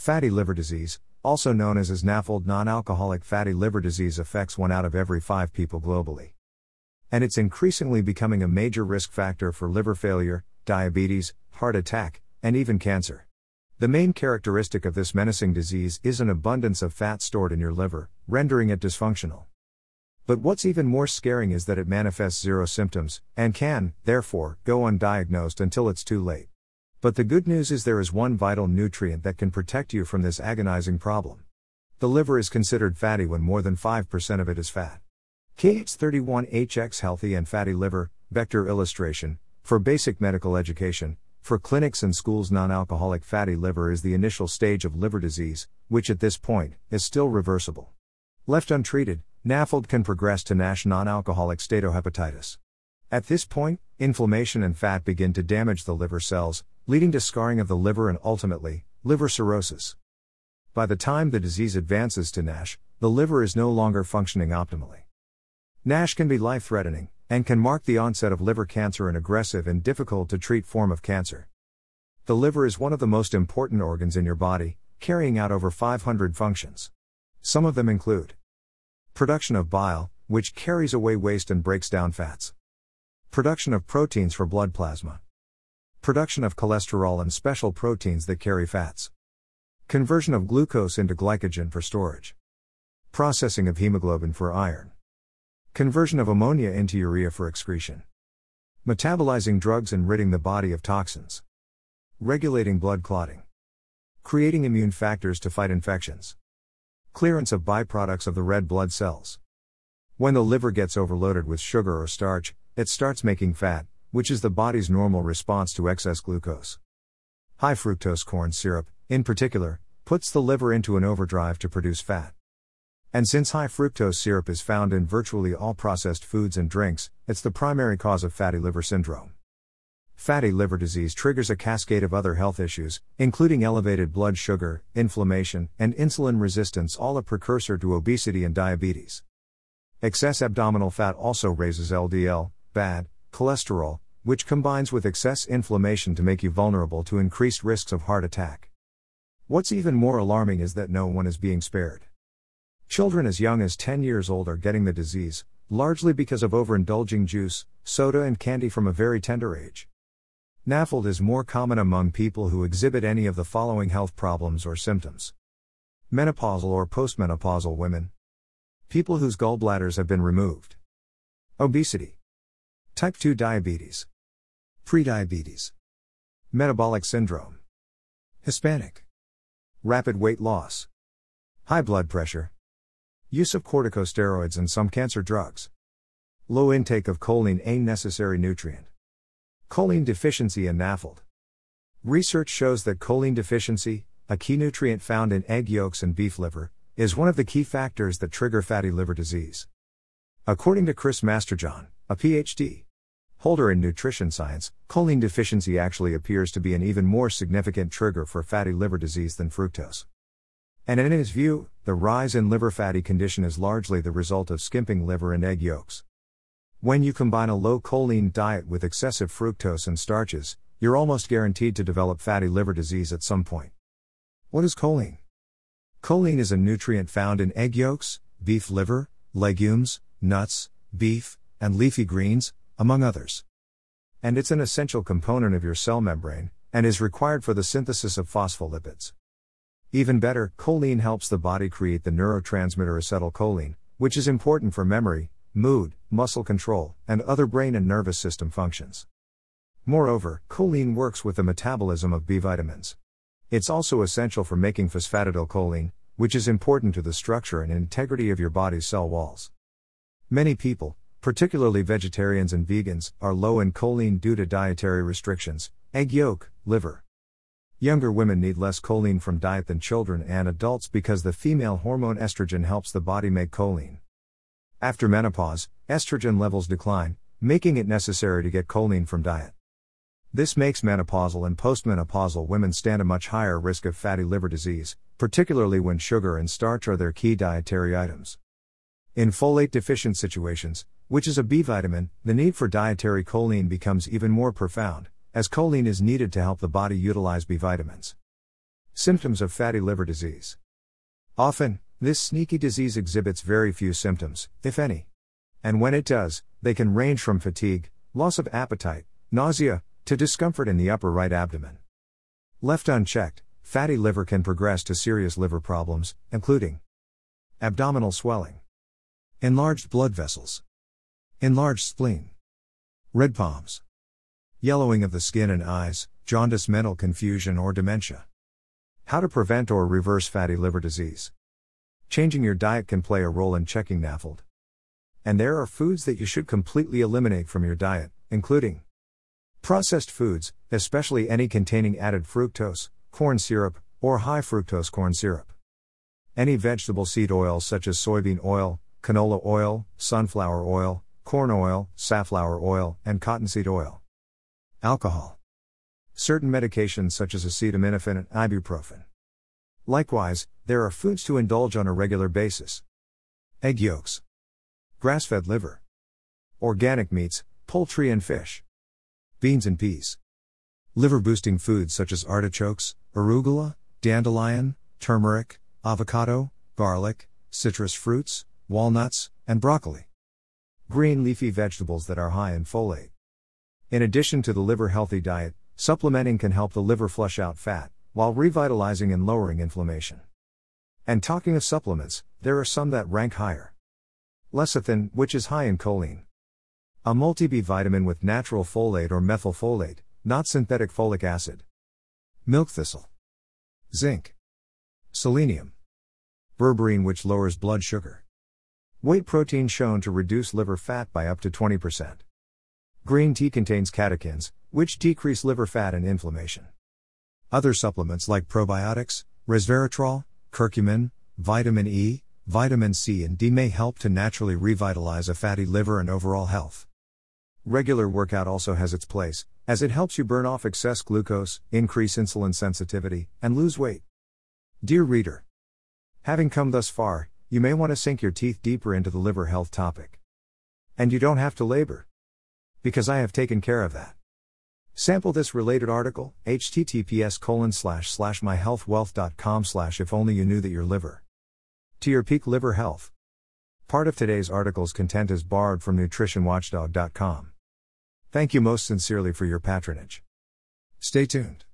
Fatty liver disease, also known as as NAFLD non alcoholic fatty liver disease, affects one out of every five people globally. And it's increasingly becoming a major risk factor for liver failure, diabetes, heart attack, and even cancer. The main characteristic of this menacing disease is an abundance of fat stored in your liver, rendering it dysfunctional. But what's even more scaring is that it manifests zero symptoms, and can, therefore, go undiagnosed until it's too late. But the good news is there is one vital nutrient that can protect you from this agonizing problem. The liver is considered fatty when more than 5% of it is fat. KH31HX Healthy and Fatty Liver, Vector Illustration, for basic medical education, for clinics and schools, non alcoholic fatty liver is the initial stage of liver disease, which at this point is still reversible. Left untreated, NAFLD can progress to NASH non alcoholic steatohepatitis. At this point, inflammation and fat begin to damage the liver cells, leading to scarring of the liver and ultimately, liver cirrhosis. By the time the disease advances to NASH, the liver is no longer functioning optimally. NASH can be life threatening, and can mark the onset of liver cancer, an aggressive and difficult to treat form of cancer. The liver is one of the most important organs in your body, carrying out over 500 functions. Some of them include production of bile, which carries away waste and breaks down fats, production of proteins for blood plasma production of cholesterol and special proteins that carry fats, conversion of glucose into glycogen for storage, processing of hemoglobin for iron, conversion of ammonia into urea for excretion, metabolizing drugs and ridding the body of toxins, regulating blood clotting, creating immune factors to fight infections, clearance of byproducts of the red blood cells. When the liver gets overloaded with sugar or starch, it starts making fat, which is the body's normal response to excess glucose. High fructose corn syrup, in particular, puts the liver into an overdrive to produce fat. And since high fructose syrup is found in virtually all processed foods and drinks, it's the primary cause of fatty liver syndrome. Fatty liver disease triggers a cascade of other health issues, including elevated blood sugar, inflammation, and insulin resistance, all a precursor to obesity and diabetes. Excess abdominal fat also raises LDL, bad, cholesterol, which combines with excess inflammation to make you vulnerable to increased risks of heart attack. What's even more alarming is that no one is being spared. Children as young as 10 years old are getting the disease, largely because of overindulging juice, soda, and candy from a very tender age. NAFLD is more common among people who exhibit any of the following health problems or symptoms menopausal or postmenopausal women, people whose gallbladders have been removed, obesity, Type 2 diabetes. Prediabetes. Metabolic syndrome. Hispanic. Rapid weight loss. High blood pressure. Use of corticosteroids and some cancer drugs. Low intake of choline, a necessary nutrient. Choline deficiency and NAFLD. Research shows that choline deficiency, a key nutrient found in egg yolks and beef liver, is one of the key factors that trigger fatty liver disease. According to Chris Masterjohn, a PhD, Holder in nutrition science, choline deficiency actually appears to be an even more significant trigger for fatty liver disease than fructose. And in his view, the rise in liver fatty condition is largely the result of skimping liver and egg yolks. When you combine a low choline diet with excessive fructose and starches, you're almost guaranteed to develop fatty liver disease at some point. What is choline? Choline is a nutrient found in egg yolks, beef liver, legumes, nuts, beef, and leafy greens, among others. And it's an essential component of your cell membrane, and is required for the synthesis of phospholipids. Even better, choline helps the body create the neurotransmitter acetylcholine, which is important for memory, mood, muscle control, and other brain and nervous system functions. Moreover, choline works with the metabolism of B vitamins. It's also essential for making phosphatidylcholine, which is important to the structure and integrity of your body's cell walls. Many people, particularly vegetarians and vegans, are low in choline due to dietary restrictions, egg yolk, liver. Younger women need less choline from diet than children and adults because the female hormone estrogen helps the body make choline. After menopause, estrogen levels decline, making it necessary to get choline from diet. This makes menopausal and postmenopausal women stand a much higher risk of fatty liver disease, particularly when sugar and starch are their key dietary items. In folate deficient situations, which is a B vitamin, the need for dietary choline becomes even more profound, as choline is needed to help the body utilize B vitamins. Symptoms of fatty liver disease. Often, this sneaky disease exhibits very few symptoms, if any. And when it does, they can range from fatigue, loss of appetite, nausea, to discomfort in the upper right abdomen. Left unchecked, fatty liver can progress to serious liver problems, including abdominal swelling, enlarged blood vessels, enlarged spleen, red palms, yellowing of the skin and eyes, jaundice, mental confusion, or dementia. How to prevent or reverse fatty liver disease. Changing your diet can play a role in checking NAFLD. And there are foods that you should completely eliminate from your diet, including processed foods, especially any containing added fructose, corn syrup, or high fructose corn syrup. Any vegetable seed oils such as soybean oil, canola oil, sunflower oil, corn oil, safflower oil, and cottonseed oil. Alcohol. Certain medications such as acetaminophen and ibuprofen. Likewise, there are foods to indulge on a regular basis. Egg yolks. Grass fed liver. Organic meats, poultry and fish. Beans and peas. Liver boosting foods such as artichokes, arugula, dandelion, turmeric, avocado, garlic, citrus fruits, walnuts, and broccoli. Green leafy vegetables that are high in folate. In addition to the liver healthy diet, supplementing can help the liver flush out fat, while revitalizing and lowering inflammation. And talking of supplements, there are some that rank higher. Lecithin, which is high in choline. A multi B vitamin with natural folate or methylfolate, not synthetic folic acid. Milk thistle. Zinc. Selenium. Berberine, which lowers blood sugar. Whey protein shown to reduce liver fat by up to 20%. Green tea contains catechins, which decrease liver fat and inflammation. Other supplements like probiotics, resveratrol, curcumin, vitamin E, vitamin C, and D may help to naturally revitalize a fatty liver and overall health. Regular workout also has its place, as it helps you burn off excess glucose, increase insulin sensitivity, and lose weight. Dear reader, having come thus far, you may want to sink your teeth deeper into the liver health topic. And you don't have to labor. Because I have taken care of that. Sample this related article, https colon slash slash myhealthwealth.com slash if only you knew that your liver. To your peak liver health. Part of today's article's content is borrowed from nutritionwatchdog.com. Thank you most sincerely for your patronage. Stay tuned.